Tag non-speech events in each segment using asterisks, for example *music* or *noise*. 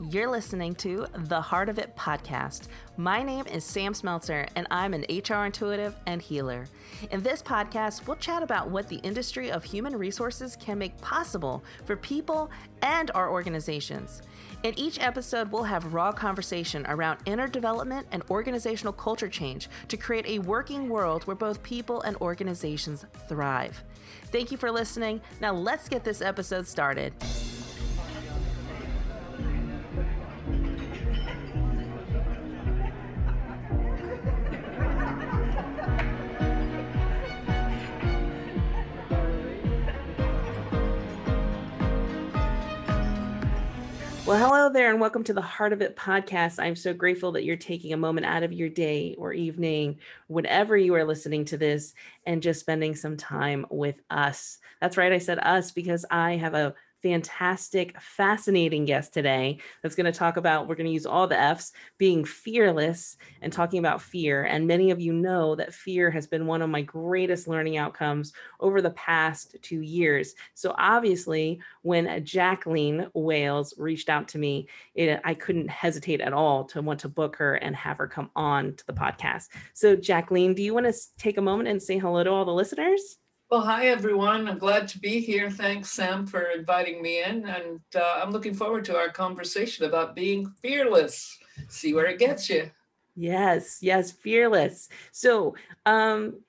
You're listening to the Heart of It podcast. My name is Samm Smeltzer, and I'm an HR intuitive and healer. In this podcast, we'll chat about what the industry of human resources can make possible for people and our organizations. In each episode, we'll have raw conversation around inner development and organizational culture change to create a working world where both people and organizations thrive. Thank you for listening. Now, let's get this episode started. Well, hello there, and welcome to the Heart of It podcast. I'm so grateful that you're taking a moment out of your day or evening, whenever you are listening to this, and just spending some time with us. That's right, I said us because I have a fantastic, fascinating guest today that's going to talk about, we're going to use all the F's, being fearless and talking about fear. And many of you know that fear has been one of my greatest learning outcomes over the past two years. So obviously, when Jacqueline Wales reached out to me, it, I couldn't hesitate at all to want to book her and have her come on to the podcast. So, Jacqueline, do you want to take a moment and say hello to all the listeners? Well, hi, everyone. I'm glad to be here. Thanks, Samm, for inviting me in. And uh, I'm looking forward to our conversation about being fearless. See where it gets you. Yes, yes, fearless. So, um,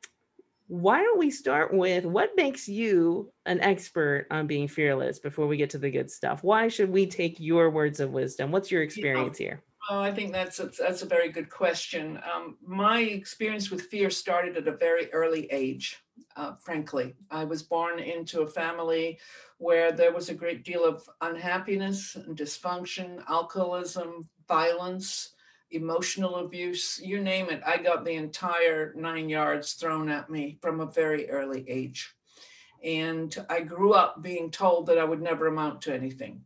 why don't we start with what makes you an expert on being fearless before we get to the good stuff? Why should we take your words of wisdom? What's your experience here? Oh, I think that's a, that's a very good question. Um, my experience with fear started at a very early age. Uh, frankly, I was born into a family where there was a great deal of unhappiness and dysfunction, alcoholism, violence, emotional abuse, you name it. I got the entire nine yards thrown at me from a very early age. And I grew up being told that I would never amount to anything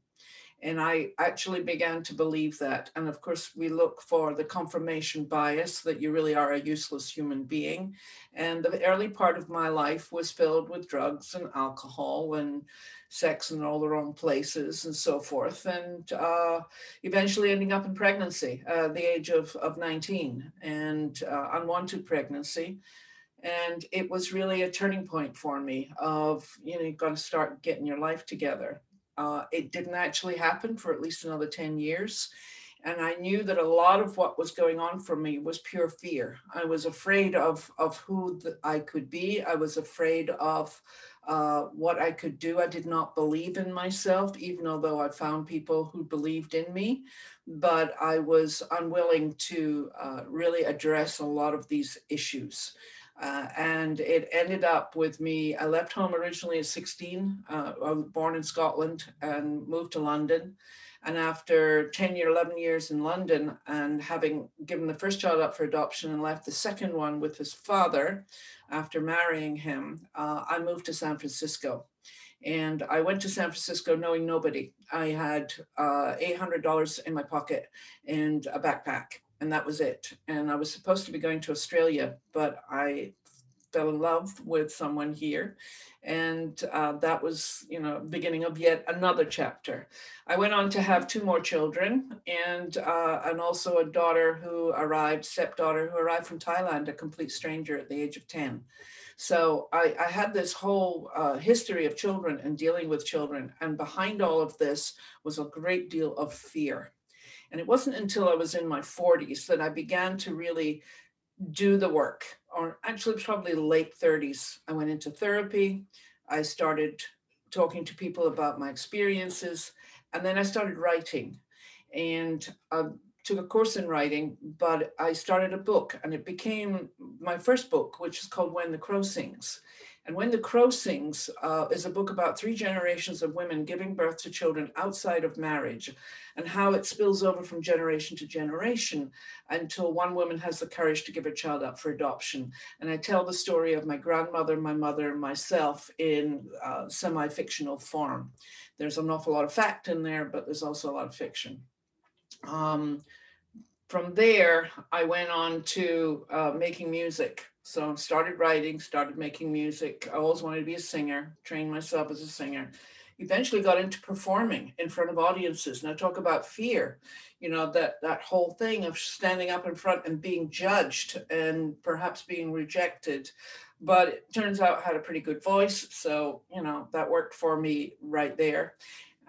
and I actually began to believe that. And of course, we look for the confirmation bias that you really are a useless human being. And the early part of my life was filled with drugs and alcohol and sex in all the wrong places and so forth. And uh, eventually ending up in pregnancy uh, the age of, of 19 and uh, unwanted pregnancy and it was really a turning point for me of you know you've got to start getting your life together uh, it didn't actually happen for at least another 10 years. And I knew that a lot of what was going on for me was pure fear. I was afraid of, of who I could be. I was afraid of uh, what I could do. I did not believe in myself, even although I found people who believed in me. But I was unwilling to uh, really address a lot of these issues. Uh, and it ended up with me. I left home originally at 16. Uh, I was born in Scotland and moved to London. And after 10 year, 11 years in London and having given the first child up for adoption and left the second one with his father after marrying him, uh, I moved to San Francisco. And I went to San Francisco knowing nobody. I had uh, $800 in my pocket and a backpack and that was it. And I was supposed to be going to Australia, but I fell in love with someone here. And uh, that was you know beginning of yet another chapter. I went on to have two more children and uh, and also a daughter who arrived stepdaughter who arrived from thailand a complete stranger at the age of 10 so i, I had this whole uh, history of children and dealing with children and behind all of this was a great deal of fear and it wasn't until I was in my 40s that I began to really do the work, or actually, probably late 30s. I went into therapy. I started talking to people about my experiences. And then I started writing. And I took a course in writing, but I started a book, and it became my first book, which is called When the Crow Sings. And When the Crow Sings uh, is a book about three generations of women giving birth to children outside of marriage and how it spills over from generation to generation until one woman has the courage to give her child up for adoption. And I tell the story of my grandmother, my mother, and myself in uh, semi fictional form. There's an awful lot of fact in there, but there's also a lot of fiction. Um, from there, I went on to uh, making music. So I started writing, started making music. I always wanted to be a singer, trained myself as a singer. eventually got into performing in front of audiences. Now talk about fear, you know, that that whole thing of standing up in front and being judged and perhaps being rejected. But it turns out I had a pretty good voice. So, you know, that worked for me right there.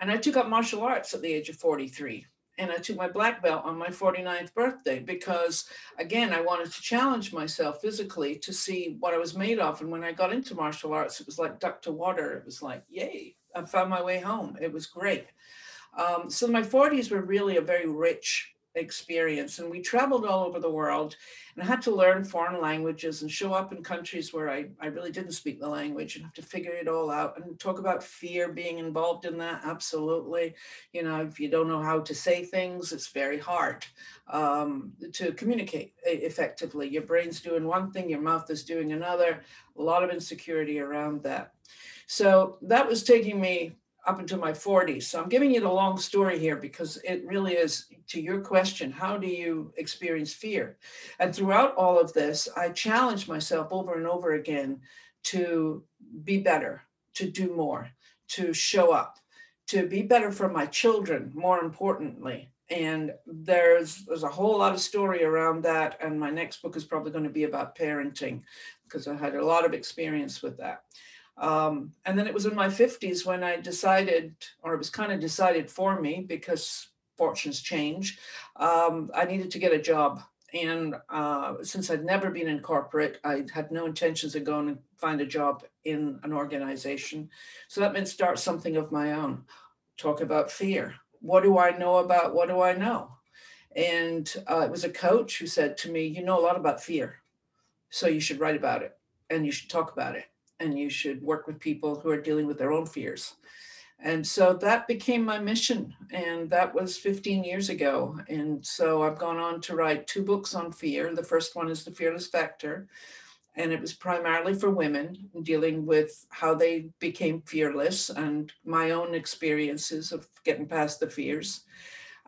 And I took up martial arts at the age of 43 and I took my black belt on my 49th birthday because, again, I wanted to challenge myself physically to see what I was made of. And when I got into martial arts, it was like duck to water. It was like, yay, I found my way home. It was great. Um, so my 40s were really a very rich experience. And we traveled all over the world and I had to learn foreign languages and show up in countries where I, I really didn't speak the language and have to figure it all out and talk about fear being involved in that absolutely. You know if you don't know how to say things it's very hard um, to communicate effectively. Your brain's doing one thing your mouth is doing another. A lot of insecurity around that. So that was taking me up until my 40s. So I'm giving you the long story here because it really is to your question how do you experience fear? And throughout all of this, I challenged myself over and over again to be better, to do more, to show up, to be better for my children, more importantly. And there's there's a whole lot of story around that. And my next book is probably going to be about parenting because I had a lot of experience with that. Um, and then it was in my 50s when I decided, or it was kind of decided for me because fortunes change, um, I needed to get a job. And uh, since I'd never been in corporate, I had no intentions of going and find a job in an organization. So that meant start something of my own. Talk about fear. What do I know about what do I know? And uh, it was a coach who said to me, You know a lot about fear. So you should write about it and you should talk about it and you should work with people who are dealing with their own fears. And so that became my mission. And that was 15 years ago. And so I've gone on to write two books on fear. The first one is The Fearless Factor. And it was primarily for women, dealing with how they became fearless and my own experiences of getting past the fears,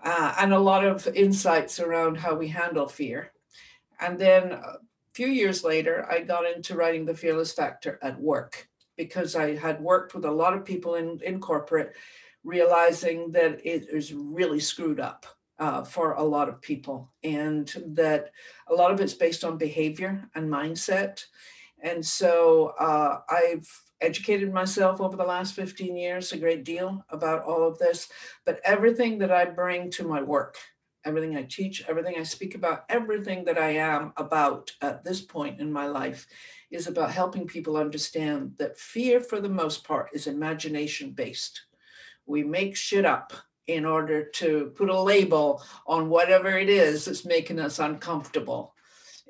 uh, and a lot of insights around how we handle fear. And then uh, few years later, I got into writing The Fearless Factor at work because I had worked with a lot of people in, in corporate, realizing that it is really screwed up uh, for a lot of people and that a lot of it's based on behavior and mindset. And so uh, I've educated myself over the last 15 years a great deal about all of this, but everything that I bring to my work everything I teach, everything I speak about, everything that I am about at this point in my life is about helping people understand that fear, for the most part, is imagination based. We make shit up in order to put a label on whatever it is that's making us uncomfortable.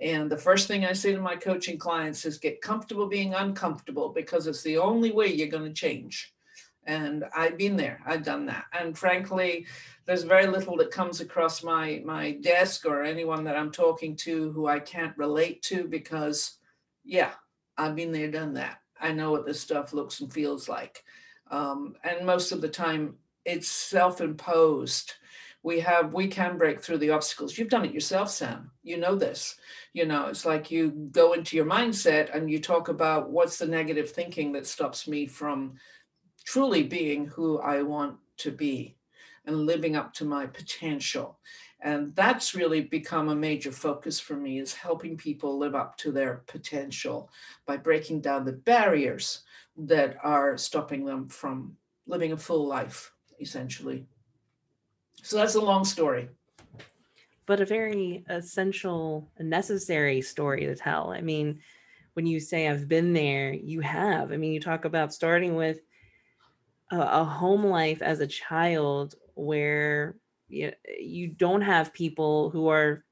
And the first thing I say to my coaching clients is get comfortable being uncomfortable because it's the only way you're going to change. And I've been there, I've done that. And frankly, there's very little that comes across my my desk or anyone that I'm talking to who I can't relate to because yeah, I've been there, done that. I know what this stuff looks and feels like. Um, and most of the time it's self-imposed. We have we can break through the obstacles. You've done it yourself, Samm. You know this. You know, it's like you go into your mindset and you talk about what's the negative thinking that stops me from truly being who I want to be and living up to my potential. And that's really become a major focus for me is helping people live up to their potential by breaking down the barriers that are stopping them from living a full life, essentially. So that's a long story. But a very essential and necessary story to tell. I mean, when you say I've been there, you have. I mean, you talk about starting with a, a home life as a child where you, you don't have people who are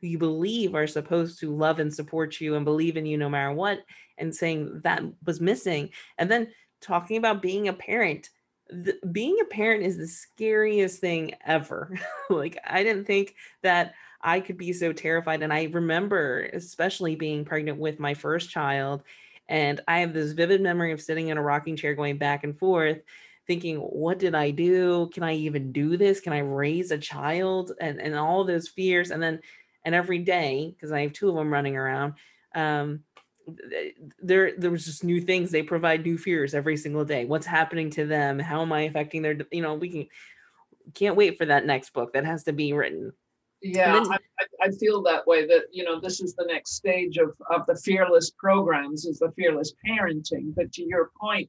who you believe are supposed to love and support you and believe in you no matter what and saying that was missing. And then talking about being a parent the, being a parent is the scariest thing ever. *laughs* Like i didn't think that i could be so terrified. And i remember especially being pregnant with my first child and i have this vivid memory of sitting in a rocking chair going back and forth thinking, what did I do? Can I even do this? Can I raise a child? And and all those fears. And then and every day, because I have two of them running around, um, there there was just new things they provide new fears every single day what's happening to them how am i affecting their you know we can can't wait for that next book that has to be written yeah I, I feel that way that you know this is the next stage of of the fearless programs is the fearless parenting but to your point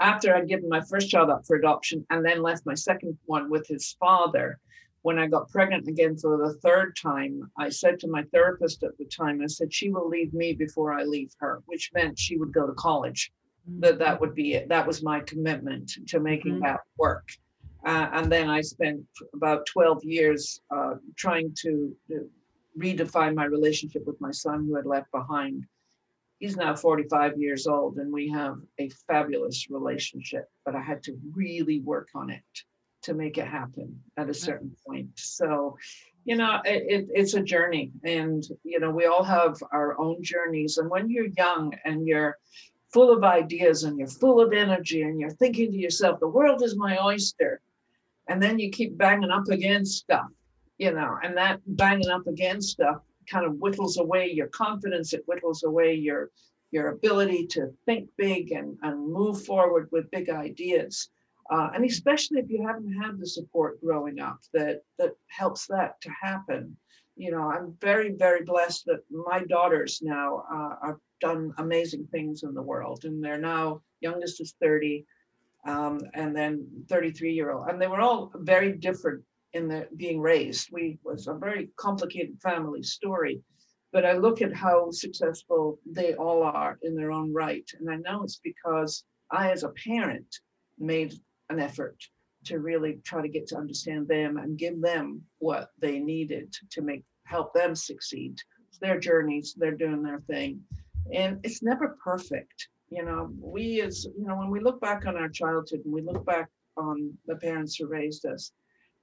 after i'd given my first child up for adoption and then left my second one with his father when I got pregnant again for the third time, I said to my therapist at the time, I said, she will leave me before I leave her, which meant she would go to college. Mm-hmm. That that would be it. That was my commitment to making mm-hmm. that work. Uh, and then I spent about 12 years uh, trying to redefine my relationship with my son who had left behind. He's now 45 years old and we have a fabulous relationship, but I had to really work on it to make it happen at a certain point. So, you know, it, it's a journey, and you know, we all have our own journeys. And when you're young and you're full of ideas and you're full of energy and you're thinking to yourself, the world is my oyster, and then you keep banging up against stuff, you know, and that banging up against stuff kind of whittles away your confidence. It whittles away your your ability to think big and, and move forward with big ideas. Uh, and especially if you haven't had the support growing up that that helps that to happen you know i'm very very blessed that my daughters now uh, have done amazing things in the world and they're now youngest is 30 um, and then 33 year old and they were all very different in the being raised we was a very complicated family story but i look at how successful they all are in their own right and i know it's because i as a parent made an effort to really try to get to understand them and give them what they needed to make help them succeed. It's their journeys, they're doing their thing. And it's never perfect. You know, we as you know, when we look back on our childhood and we look back on the parents who raised us,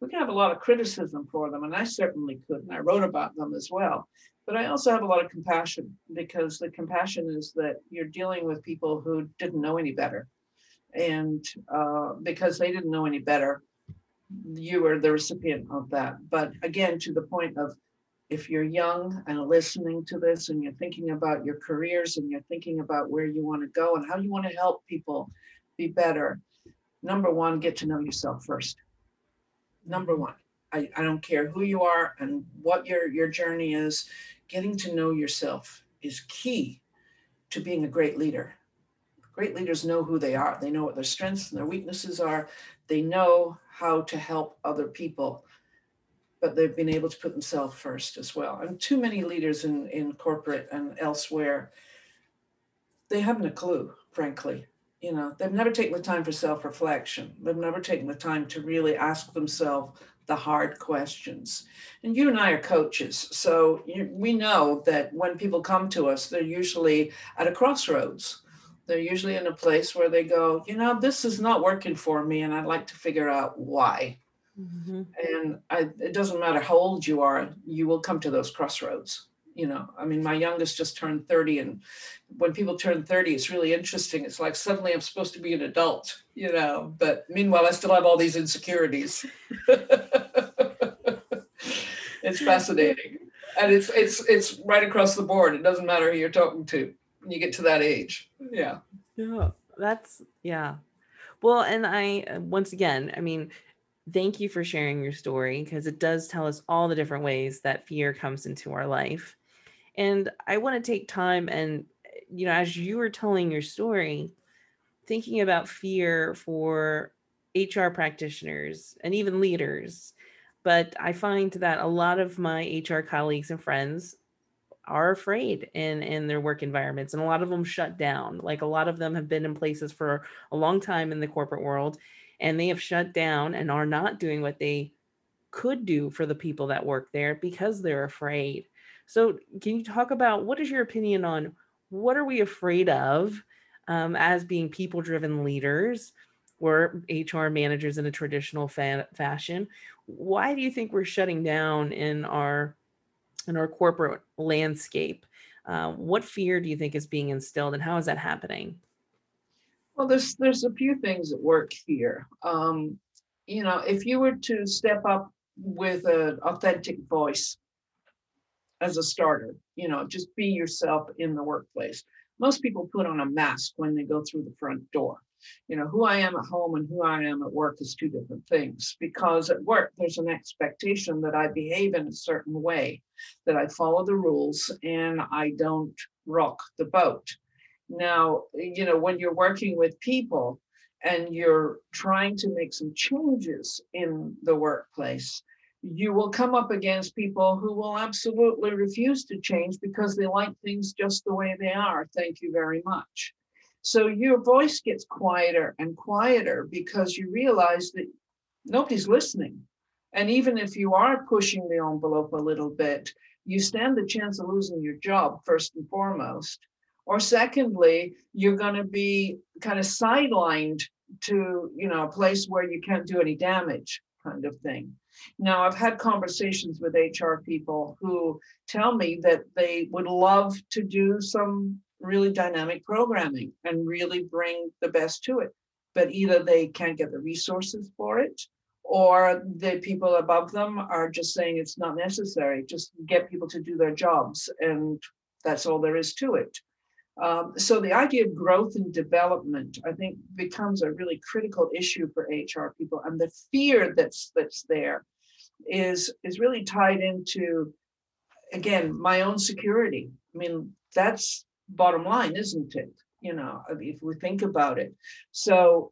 we can have a lot of criticism for them, and I certainly could, and I wrote about them as well. But I also have a lot of compassion because the compassion is that you're dealing with people who didn't know any better and uh, because they didn't know any better, you were the recipient of that. But again, to the point of if you're young and listening to this and you're thinking about your careers and you're thinking about where you want to go and how you want to help people be better, number one, get to know yourself first. Number one, I, I don't care who you are and what your, your journey is, getting to know yourself is key to being a great leader great leaders know who they are. They know what their strengths and their weaknesses are. They know how to help other people, but they've been able to put themselves first as well. And too many leaders in, in corporate and elsewhere, they haven't a clue, frankly. You know, they've never taken the time for self-reflection. They've never taken the time to really ask themselves the hard questions. And you and I are coaches, so you, we know that when people come to us, they're usually at a crossroads they're usually in a place where they go, you know, this is not working for me, and I'd like to figure out why. Mm-hmm. And I, it doesn't matter how old you are, you will come to those crossroads. You know, I mean, my youngest just turned 30, and when people turn 30, it's really interesting. It's like suddenly I'm supposed to be an adult, you know, but meanwhile, I still have all these insecurities. *laughs* it's fascinating. And it's it's it's right across the board. It doesn't matter who you're talking to when you get to that age. Yeah. Yeah. That's yeah. Well, and I once again, I mean, thank you for sharing your story because it does tell us all the different ways that fear comes into our life. And I want to take time and you know, as you were telling your story, thinking about fear for HR practitioners and even leaders. But I find that a lot of my HR colleagues and friends are afraid in in their work environments and a lot of them shut down like a lot of them have been in places for a long time in the corporate world and they have shut down and are not doing what they could do for the people that work there because they're afraid so can you talk about what is your opinion on what are we afraid of um, as being people driven leaders or hr managers in a traditional fa- fashion why do you think we're shutting down in our in our corporate landscape. Uh, what fear do you think is being instilled, and how is that happening? Well, there's there's a few things that work here. Um, you know, if you were to step up with an authentic voice as a starter, you know, just be yourself in the workplace. most people put on a mask when they go through the front door. You know, who I am at home and who I am at work is two different things because at work, there's an expectation that I behave in a certain way, that I follow the rules and I don't rock the boat. Now, you know, when you're working with people and you're trying to make some changes in the workplace, you will come up against people who will absolutely refuse to change because they like things just the way they are. Thank you very much. So your voice gets quieter and quieter because you realize that nobody's listening. And even if you are pushing the envelope a little bit, you stand the chance of losing your job first and foremost. Or secondly, you're going to be kind of sidelined to, you know, a place where you can't do any damage kind of thing. Now, I've had conversations with HR people who tell me that they would love to do some really dynamic programming and really bring the best to it. But either they can't get the resources for it, or the people above them are just saying it's not necessary. Just get people to do their jobs, and that's all there is to it. Um, so the idea of growth and development, I think, becomes a really critical issue for HR people, and the fear that's that's there is is really tied into, again, my own security. I mean, that's bottom line, isn't it? You know, if we think about it. So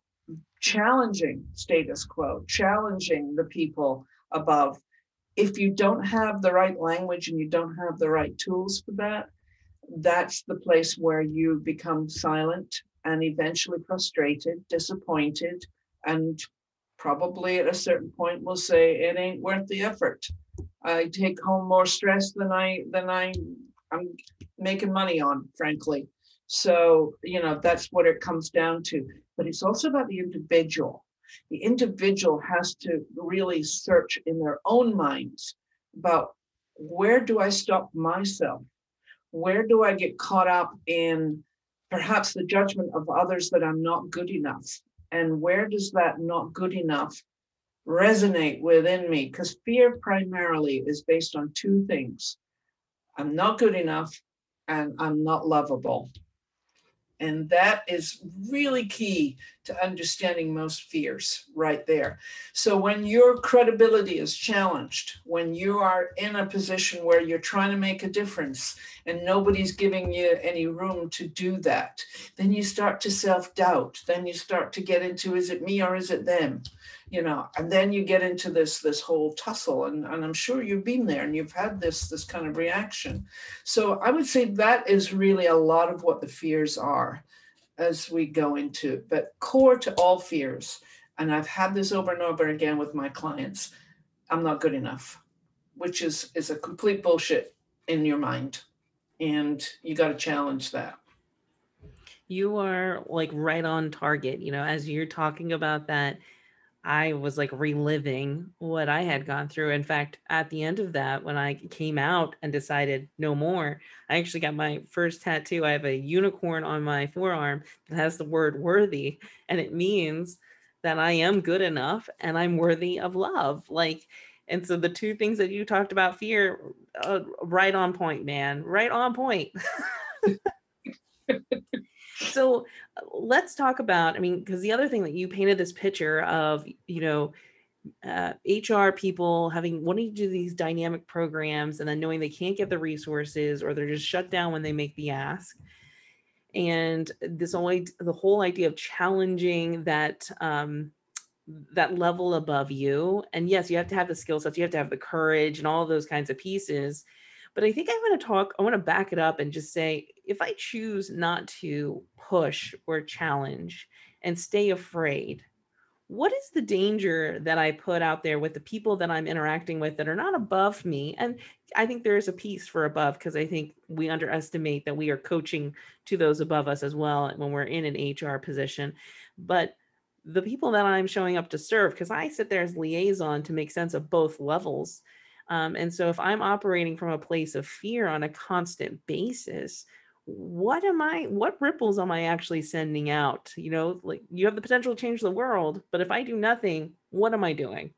challenging status quo, challenging the people above. If you don't have the right language and you don't have the right tools for that, that's the place where you become silent and eventually frustrated, disappointed, and probably at a certain point will say it ain't worth the effort. I take home more stress than I than I I'm making money on, frankly. So, you know, that's what it comes down to. But it's also about the individual. The individual has to really search in their own minds about where do I stop myself? Where do I get caught up in perhaps the judgment of others that I'm not good enough? And where does that not good enough resonate within me? Because fear primarily is based on two things I'm not good enough and I'm not lovable. And that is really key to understanding most fears right there. So, when your credibility is challenged, when you are in a position where you're trying to make a difference and nobody's giving you any room to do that, then you start to self doubt. Then you start to get into is it me or is it them? You know and then you get into this this whole tussle and, and i'm sure you've been there and you've had this this kind of reaction. So i would say that is really a lot of what the fears are as we go into but core to all fears and i've had this over and over again with my clients i'm not good enough which is is a complete bullshit in your mind and you got to challenge that. You are like right on target you know as you're talking about that I was like reliving what I had gone through. In fact, at the end of that, when I came out and decided no more, I actually got my first tattoo. I have a unicorn on my forearm that has the word worthy, and it means that I am good enough and I'm worthy of love. Like, and so the two things that you talked about fear, uh, right on point, man, right on point. *laughs* *laughs* so uh, let's talk about i mean because the other thing that you painted this picture of you know uh, hr people having wanting to do these dynamic programs and then knowing they can't get the resources or they're just shut down when they make the ask. And this only the whole idea of challenging that um, that level above you. And yes you have to have the skill sets you have to have the courage and all those kinds of pieces. But I think I want to talk, I want to back it up and just say if I choose not to push or challenge and stay afraid, what is the danger that I put out there with the people that I'm interacting with that are not above me? And I think there is a piece for above because I think we underestimate that we are coaching to those above us as well when we're in an HR position. But the people that I'm showing up to serve, because I sit there as liaison to make sense of both levels um, and so if I'm operating from a place of fear on a constant basis, what am I, what ripples am I actually sending out? You know, like you have the potential to change the world, but if I do nothing, what am I doing?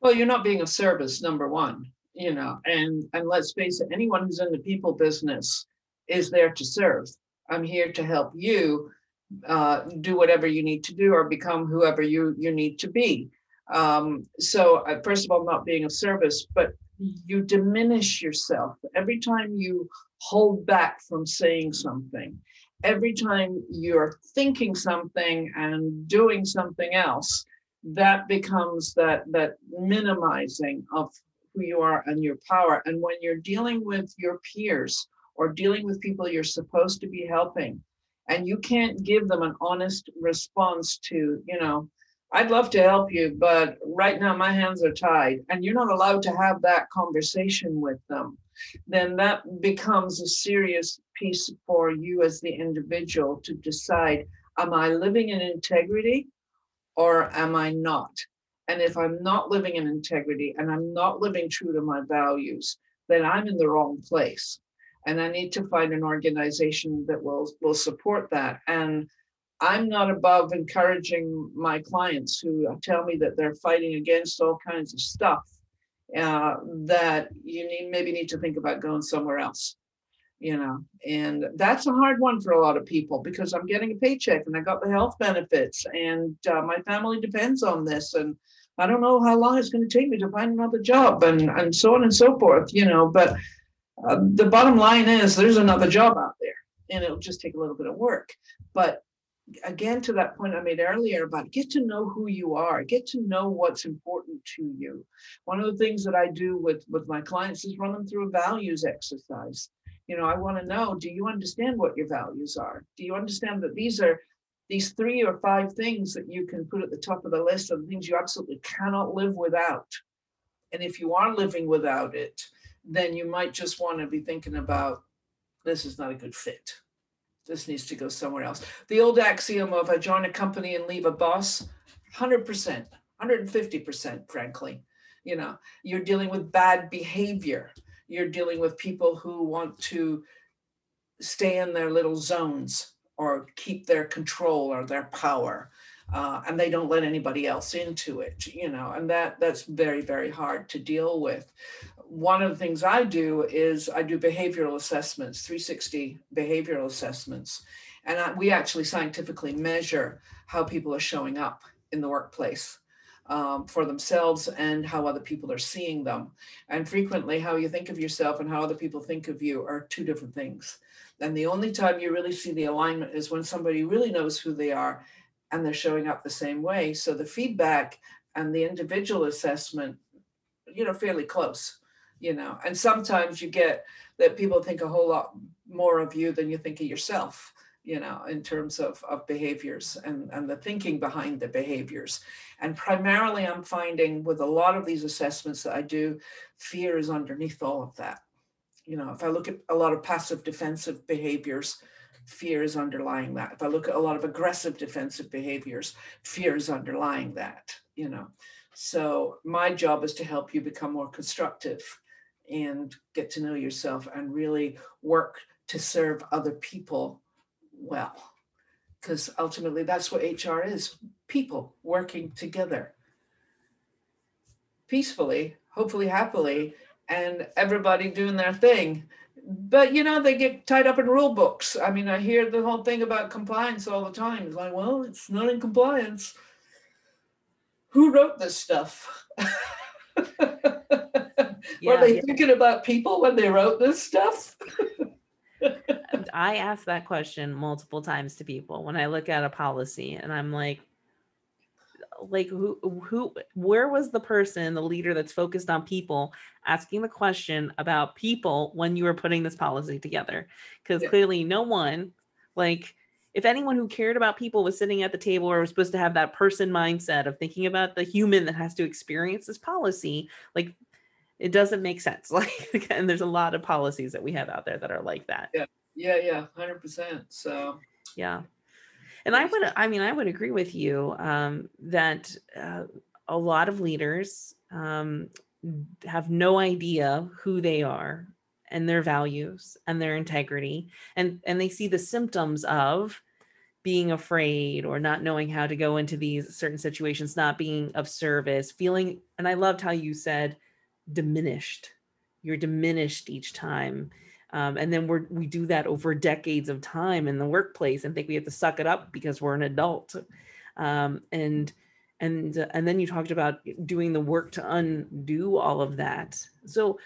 Well, you're not being of service, number one, you know, and and let's face it, anyone who's in the people business is there to serve. I'm here to help you uh, do whatever you need to do or become whoever you you need to be. Um, so uh, first of all, not being of service, but you diminish yourself every time you hold back from saying something. Every time you're thinking something and doing something else, that becomes that that minimizing of who you are and your power. And when you're dealing with your peers or dealing with people you're supposed to be helping, and you can't give them an honest response to, you know, I'd love to help you, but right now my hands are tied, and you're not allowed to have that conversation with them, then that becomes a serious piece for you as the individual to decide am I living in integrity or am I not? And if I'm not living in integrity and I'm not living true to my values, then I'm in the wrong place. And I need to find an organization that will, will support that. And I'm not above encouraging my clients who tell me that they're fighting against all kinds of stuff uh, that you need maybe need to think about going somewhere else you know? And that's a hard one for a lot of people because i'm getting a paycheck and i got the health benefits and uh, my family depends on this and i don't know how long it's going to take me to find another job and and so on and so forth you know? But uh, the bottom line is there's another job out there and it'll just take a little bit of work. But again to that point i made earlier about get to know who you are get to know what's important to you. One of the things that i do with with my clients is run them through a values exercise. You know i want to know do you understand what your values are? Do you understand that these are these three or five things that you can put at the top of the list of things you absolutely cannot live without? And if you are living without it then you might just want to be thinking about this is not a good fit this needs to go somewhere else. The old axiom of i join a company and leave a boss 100% 150% frankly. You know you're dealing with bad behavior. You're dealing with people who want to stay in their little zones or keep their control or their power uh, and they don't let anybody else into it you know and that that's very very hard to deal with one of the things i do is i do behavioral assessments 360 behavioral assessments and I, we actually scientifically measure how people are showing up in the workplace um, for themselves and how other people are seeing them. And frequently, how you think of yourself and how other people think of you are two different things. And the only time you really see the alignment is when somebody really knows who they are and they're showing up the same way. So the feedback and the individual assessment, you know, fairly close, you know. And sometimes you get that people think a whole lot more of you than you think of yourself you know, in terms of, of behaviors and, and the thinking behind the behaviors. And primarily, I'm finding with a lot of these assessments that I do, fear is underneath all of that. You know, if I look at a lot of passive defensive behaviors, fear is underlying that. If I look at a lot of aggressive defensive behaviors, fear is underlying that, you know. So my job is to help you become more constructive and get to know yourself and really work to serve other people well because ultimately that's what HR is people working together peacefully, hopefully happily, and everybody doing their thing. But you know, they get tied up in rule books. I mean, I hear the whole thing about compliance all the time. It's like, well, it's not in compliance. Who wrote this stuff? *laughs* Yeah, Were they yeah. thinking about people when they wrote this stuff? I ask that question multiple times to people when I look at a policy and I'm like, like who who where was the person the leader that's focused on people asking the question about people when you were putting this policy together because yeah. clearly no one like if anyone who cared about people was sitting at the table or was supposed to have that person mindset of thinking about the human that has to experience this policy like it doesn't make sense. *laughs* Like and there's a lot of policies that we have out there that are like that. Yeah yeah yeah 100% so. Yeah. And i would i mean i would agree with you um, that uh, a lot of leaders um, have no idea who they are and their values and their integrity and and they see the symptoms of being afraid or not knowing how to go into these certain situations not being of service feeling and i loved how you said diminished you're diminished each time Um, and then we're, we do that over decades of time in the workplace and think we have to suck it up because we're an adult. Um, and and and then you talked about doing the work to undo all of that. So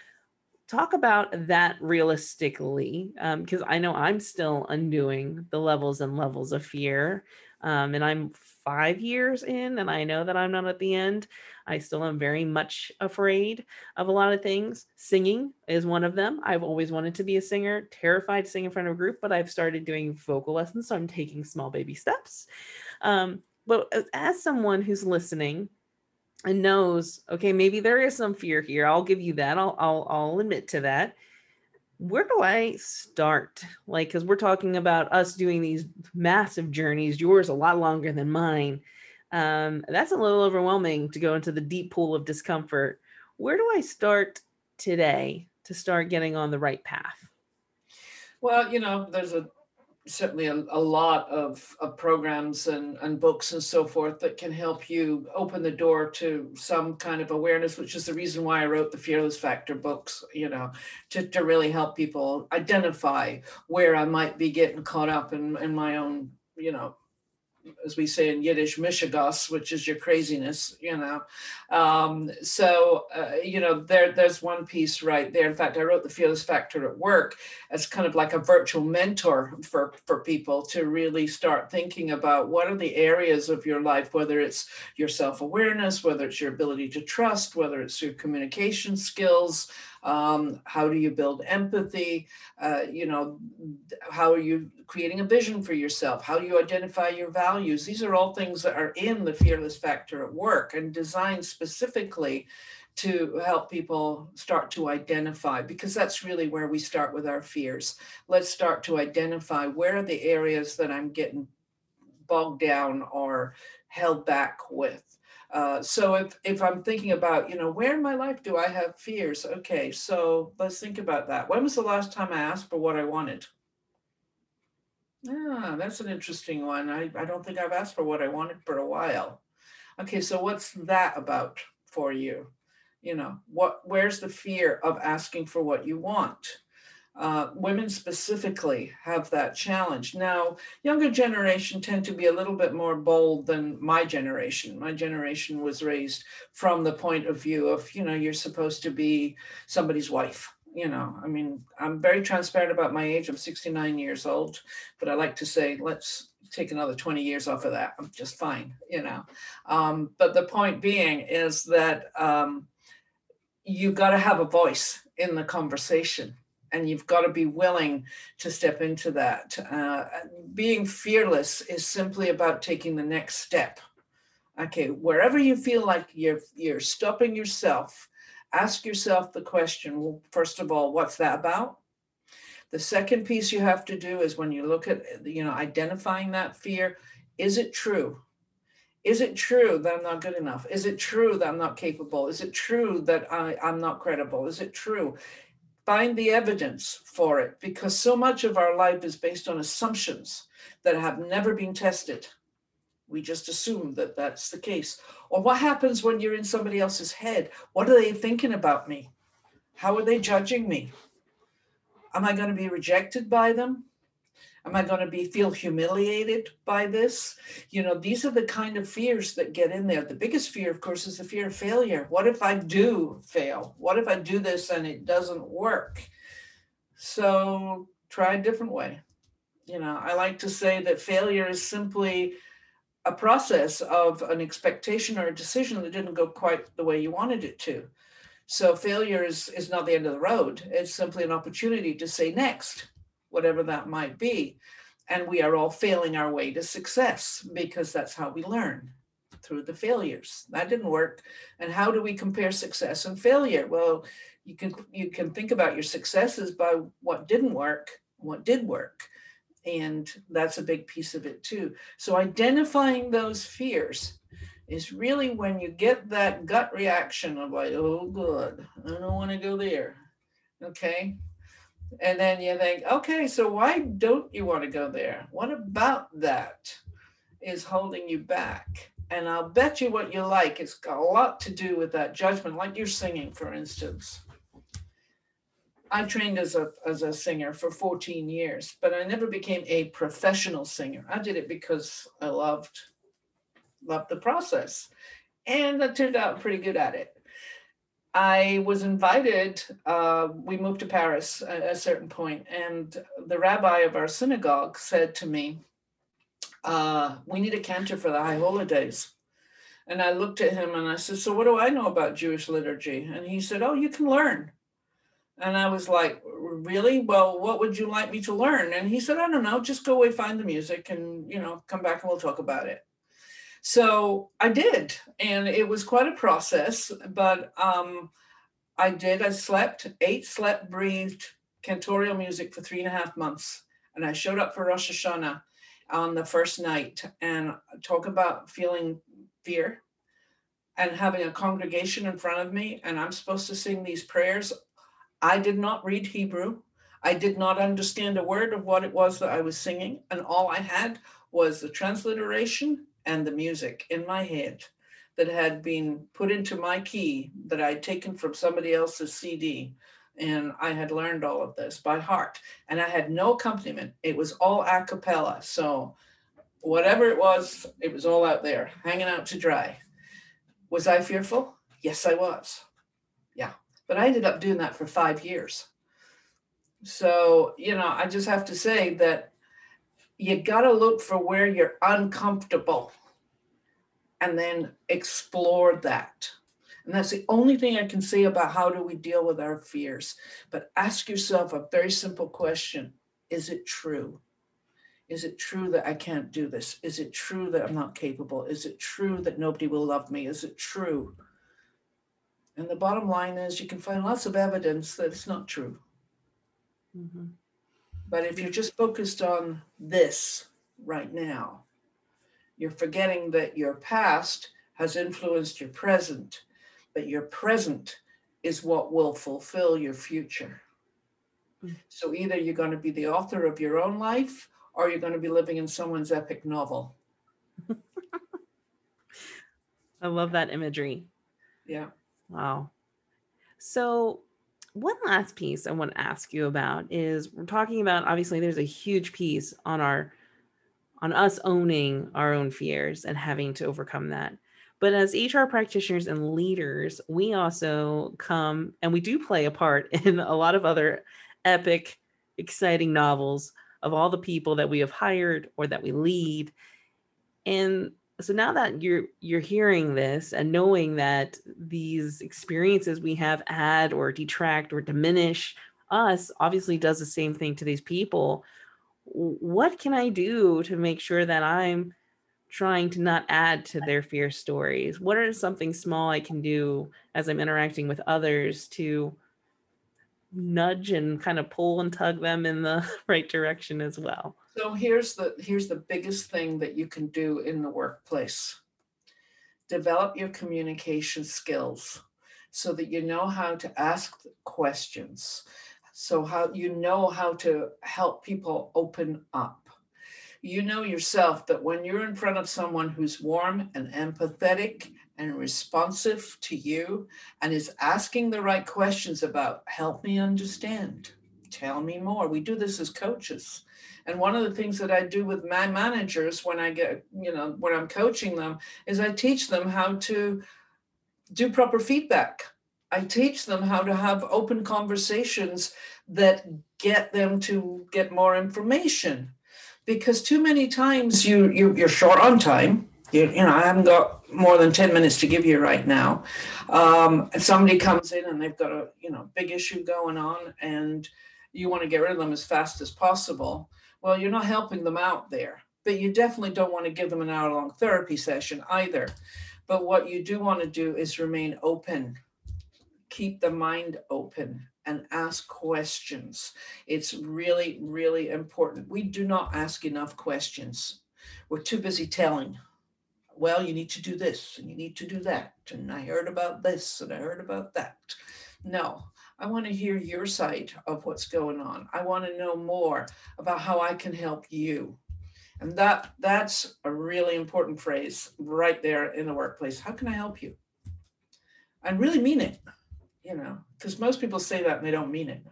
talk about that realistically because um, i know i'm still undoing the levels and levels of fear um, and i'm five years in and i know that i'm not at the end i still am very much afraid of a lot of things singing is one of them i've always wanted to be a singer terrified to sing in front of a group but i've started doing vocal lessons so i'm taking small baby steps um, but as someone who's listening and knows, okay, maybe there is some fear here. I'll give you that. I'll I'll I'll admit to that. Where do I start? Like, because we're talking about us doing these massive journeys, yours a lot longer than mine. Um, that's a little overwhelming to go into the deep pool of discomfort. Where do I start today to start getting on the right path? Well, you know, there's a certainly a, a lot of, of programs and, and books and so forth that can help you open the door to some kind of awareness, which is the reason why I wrote the Fearless Factor books, you know, to, to really help people identify where I might be getting caught up in, in my own, you know, as we say in Yiddish, mishigas, which is your craziness, you know. Um, so, uh, you know, there, there's one piece right there. In fact, I wrote the Fearless Factor at work as kind of like a virtual mentor for, for people to really start thinking about what are the areas of your life, whether it's your self-awareness, whether it's your ability to trust, whether it's your communication skills, um, how do you build empathy? Uh, you know how are you creating a vision for yourself? How do you identify your values? These are all things that are in the fearless factor at work and designed specifically to help people start to identify because that's really where we start with our fears. Let's start to identify where are the areas that i'm getting bogged down or held back with uh, so if, if I'm thinking about, you know, where in my life do I have fears? Okay, so let's think about that. When was the last time I asked for what I wanted? Ah, that's an interesting one. I, I don't think I've asked for what I wanted for a while. Okay, so what's that about for you? You know, what where's the fear of asking for what you want? Uh, women specifically have that challenge. Now, younger generation tend to be a little bit more bold than my generation. My generation was raised from the point of view of, you know, you're supposed to be somebody's wife. You know, I mean, I'm very transparent about my age. I'm 69 years old, but I like to say, let's take another 20 years off of that. I'm just fine, you know. Um, but the point being is that um, you've got to have a voice in the conversation and you've got to be willing to step into that. Uh, being fearless is simply about taking the next step. Okay, wherever you feel like you're you're stopping yourself, ask yourself the question. Well, first of all, what's that about? The second piece you have to do is when you look at you know identifying that fear, is it true? Is it true that I'm not good enough? Is it true that I'm not capable? Is it true that I, I'm not credible? Is it true? Find the evidence for it because so much of our life is based on assumptions that have never been tested. We just assume that that's the case. Or what happens when you're in somebody else's head? What are they thinking about me? How are they judging me? Am I going to be rejected by them? Am I going to be feel humiliated by this? You know, these are the kind of fears that get in there. The biggest fear, of course, is the fear of failure. What if I do fail? What if I do this and it doesn't work? So try a different way. You know, I like to say that failure is simply a process of an expectation or a decision that didn't go quite the way you wanted it to. So failure is, is not the end of the road. It's simply an opportunity to say next whatever that might be. And we are all failing our way to success because that's how we learn through the failures. That didn't work. And how do we compare success and failure? Well, you can you can think about your successes by what didn't work, what did work. And that's a big piece of it too. So identifying those fears is really when you get that gut reaction of like, oh good, I don't want to go there. Okay. And then you think, okay, so why don't you want to go there? What about that is holding you back? And I'll bet you what you like, it's got a lot to do with that judgment, like you're singing, for instance. I trained as a as a singer for 14 years, but I never became a professional singer. I did it because I loved loved the process, and I turned out pretty good at it. I was invited. Uh, we moved to Paris at a certain point, and the rabbi of our synagogue said to me, uh, "We need a cantor for the high holidays." And I looked at him and I said, "So what do I know about Jewish liturgy?" And he said, "Oh, you can learn." And I was like, really? Well, what would you like me to learn? And he said, I don't know, just go away, find the music and, you know, come back and we'll talk about it. So I did. And it was quite a process, but um, I did. I slept, ate, slept, breathed cantorial music for three and a half months. And I showed up for Rosh Hashanah on the first night and talk about feeling fear and having a congregation in front of me. And I'm supposed to sing these prayers I did not read Hebrew. I did not understand a word of what it was that I was singing. And all I had was the transliteration and the music in my head that had been put into my key that I'd taken from somebody else's CD. And I had learned all of this by heart. And I had no accompaniment. It was all a cappella. So whatever it was, it was all out there, hanging out to dry. Was I fearful? Yes, I was. Yeah. But I ended up doing that for five years. So, you know, I just have to say that you got to look for where you're uncomfortable and then explore that. And that's the only thing I can say about how do we deal with our fears. But ask yourself a very simple question Is it true? Is it true that I can't do this? Is it true that I'm not capable? Is it true that nobody will love me? Is it true? And the bottom line is you can find lots of evidence that it's not true. Mm-hmm. But if you're just focused on this right now, you're forgetting that your past has influenced your present, but your present is what will fulfill your future. Mm. So either you're going to be the author of your own life or you're going to be living in someone's epic novel. *laughs* I love that imagery. Yeah. Wow. So, one last piece I want to ask you about is we're talking about obviously there's a huge piece on our on us owning our own fears and having to overcome that. But as HR practitioners and leaders, we also come and we do play a part *laughs* in a lot of other epic, exciting novels of all the people that we have hired or that we lead. And so now that you're you're hearing this and knowing that these experiences we have add or detract or diminish us obviously does the same thing to these people what can i do to make sure that i'm trying to not add to their fear stories? What are something small i can do as i'm interacting with others to nudge and kind of pull and tug them in the *laughs* right direction as well so here's the here's the biggest thing that you can do in the workplace. Develop your communication skills so that you know how to ask questions. So how you know how to help people open up. You know yourself that when you're in front of someone who's warm and empathetic and responsive to you and is asking the right questions about help me understand, tell me more. We do this as coaches and one of the things that I do with my managers when I get, you know, when I'm coaching them is I teach them how to do proper feedback. I teach them how to have open conversations that get them to get more information. Because too many times you, you you're short on time. You, you know, I haven't got more than 10 minutes to give you right now. Um, somebody comes in and they've got a you know big issue going on and you want to get rid of them as fast as possible well, you're not helping them out there. But you definitely don't want to give them an hour long therapy session either. But what you do want to do is remain open, keep the mind open, and ask questions. It's really, really important. We do not ask enough questions. We're too busy telling. Well, you need to do this and you need to do that. And I heard about this and I heard about that. No, I want to hear your side of what's going on. I want to know more about how I can help you. And that that's a really important phrase right there in the workplace. How can I help you? I really mean it, you know, because most people say that and they don't mean it.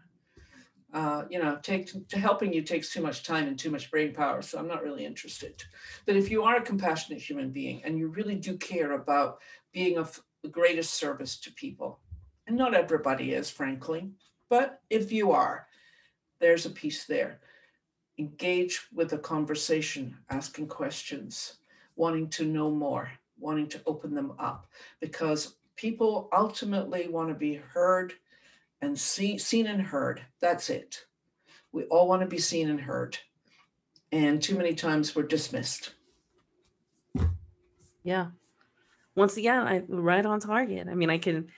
uh, you know, take to helping you takes too much time and too much brain power. So I'm not really interested. But if you are a compassionate human being and you really do care about being of the greatest service to people, not everybody is, frankly, but if you are, there's a piece there. Engage with the conversation, asking questions, wanting to know more, wanting to open them up, because people ultimately want to be heard and see, seen and heard. That's it. We all want to be seen and heard. And too many times we're dismissed. Yeah. Once again, I right on target. I mean, I can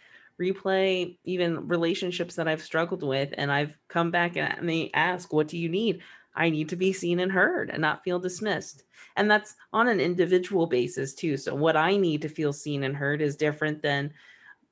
replay even relationships that I've struggled with, and I've come back and they ask, What do you need? I need to be seen and heard and not feel dismissed. And that's on an individual basis too. So, what I need to feel seen and heard is different than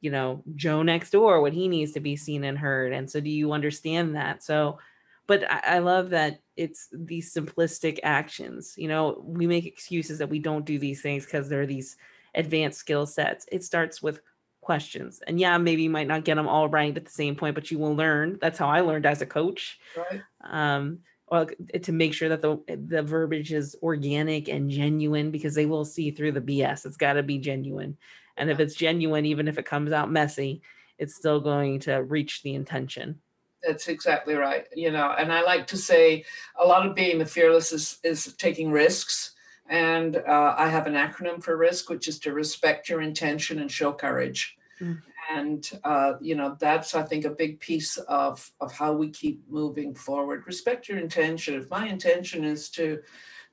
you know joe next door what he needs to be seen and heard and so do you understand that so but I, I, love that it's these simplistic actions you know we make excuses that we don't do these things because there are these advanced skill sets it starts with questions and yeah maybe you might not get them all right at the same point but you will learn that's how i learned as a coach right. um or to make sure that the the verbiage is organic and genuine because they will see through the bs it's got to be genuine and if it's genuine, even if it comes out messy, it's still going to reach the intention. That's exactly right. You know, and I like to say a lot of being the fearless is, is taking risks. And uh, I have an acronym for risk, which is to respect your intention and show courage. Mm. And uh, you know that's I think a big piece of of how we keep moving forward. Respect your intention. If my intention is to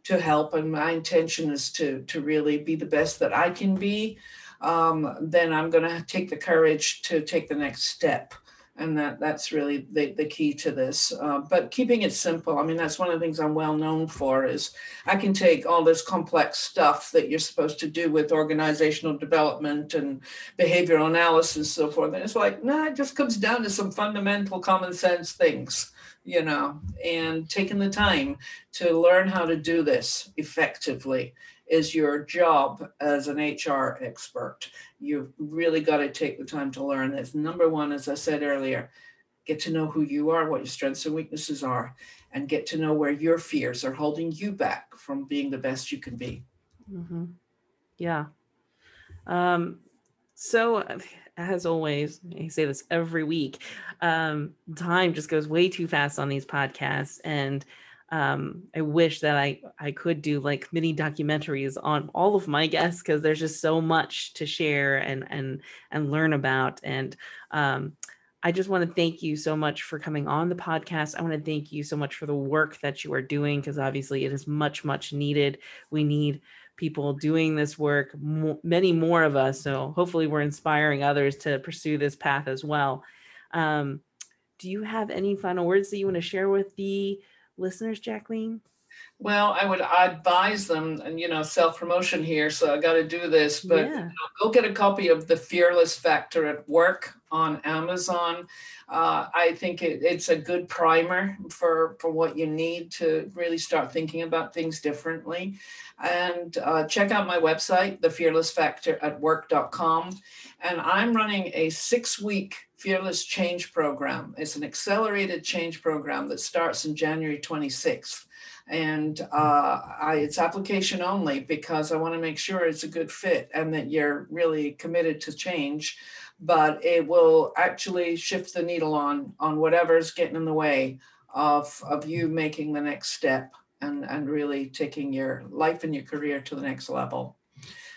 to help and my intention is to to really be the best that I can be, um, then I'm going to take the courage to take the next step. And that that's really the, the key to this. Uh, but keeping it simple. I mean, that's one of the things I'm well known for is I can take all this complex stuff that you're supposed to do with organizational development and behavioral analysis and so forth. And it's like, nah, it just comes down to some fundamental common sense things you know, and taking the time to learn how to do this effectively is your job as an HR expert. You've really got to take the time to learn this. Number one, as I said earlier, get to know who you are, what your strengths and weaknesses are, and get to know where your fears are holding you back from being the best you can be. Mm-hmm. Yeah. Um, so, as always, I say this every week. Um, time just goes way too fast on these podcasts, and um, I wish that I I could do like mini documentaries on all of my guests because there's just so much to share and and and learn about. And um, I just want to thank you so much for coming on the podcast. I want to thank you so much for the work that you are doing because obviously it is much much needed. We need people doing this work, many more of us. So hopefully we're inspiring others to pursue this path as well. Um, do you have any final words that you want to share with the listeners, Jacqueline? Well, I would advise them, and you know, self promotion here, so I got to do this. But yeah. you know, go get a copy of the Fearless Factor at Work on Amazon. Uh, I think it, it's a good primer for for what you need to really start thinking about things differently. And uh, check out my website, the Fearless Factor at Work.com, and I'm running a six week Fearless Change Program. It's an accelerated change program that starts in January 26th. And uh, I, it's application only because I want to make sure it's a good fit and that you're really committed to change. But it will actually shift the needle on on whatever's getting in the way of of you making the next step and and really taking your life and your career to the next level.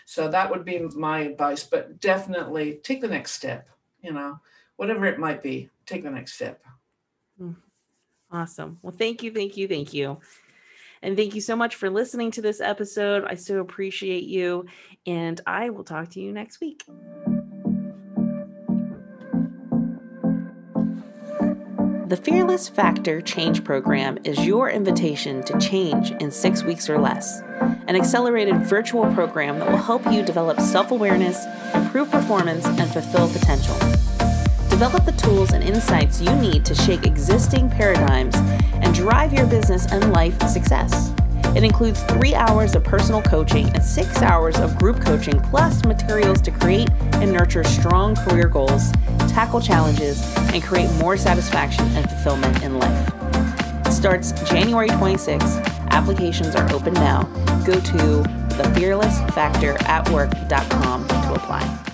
So that would be my advice. But definitely take the next step. You know, whatever it might be, take the next step. Hmm. Awesome. Well, thank you, thank you, thank you. And thank you so much for listening to this episode. I so appreciate you. And I will talk to you next week. The Fearless Factor Change Program is your invitation to change in six weeks or less, an accelerated virtual program that will help you develop self awareness, improve performance, and fulfill potential. Develop the tools and insights you need to shake existing paradigms and drive your business and life success. It includes three hours of personal coaching and six hours of group coaching, plus materials to create and nurture strong career goals, tackle challenges, and create more satisfaction and fulfillment in life. It starts January 26th. Applications are open now. Go to thefearlessfactoratwork.com to apply.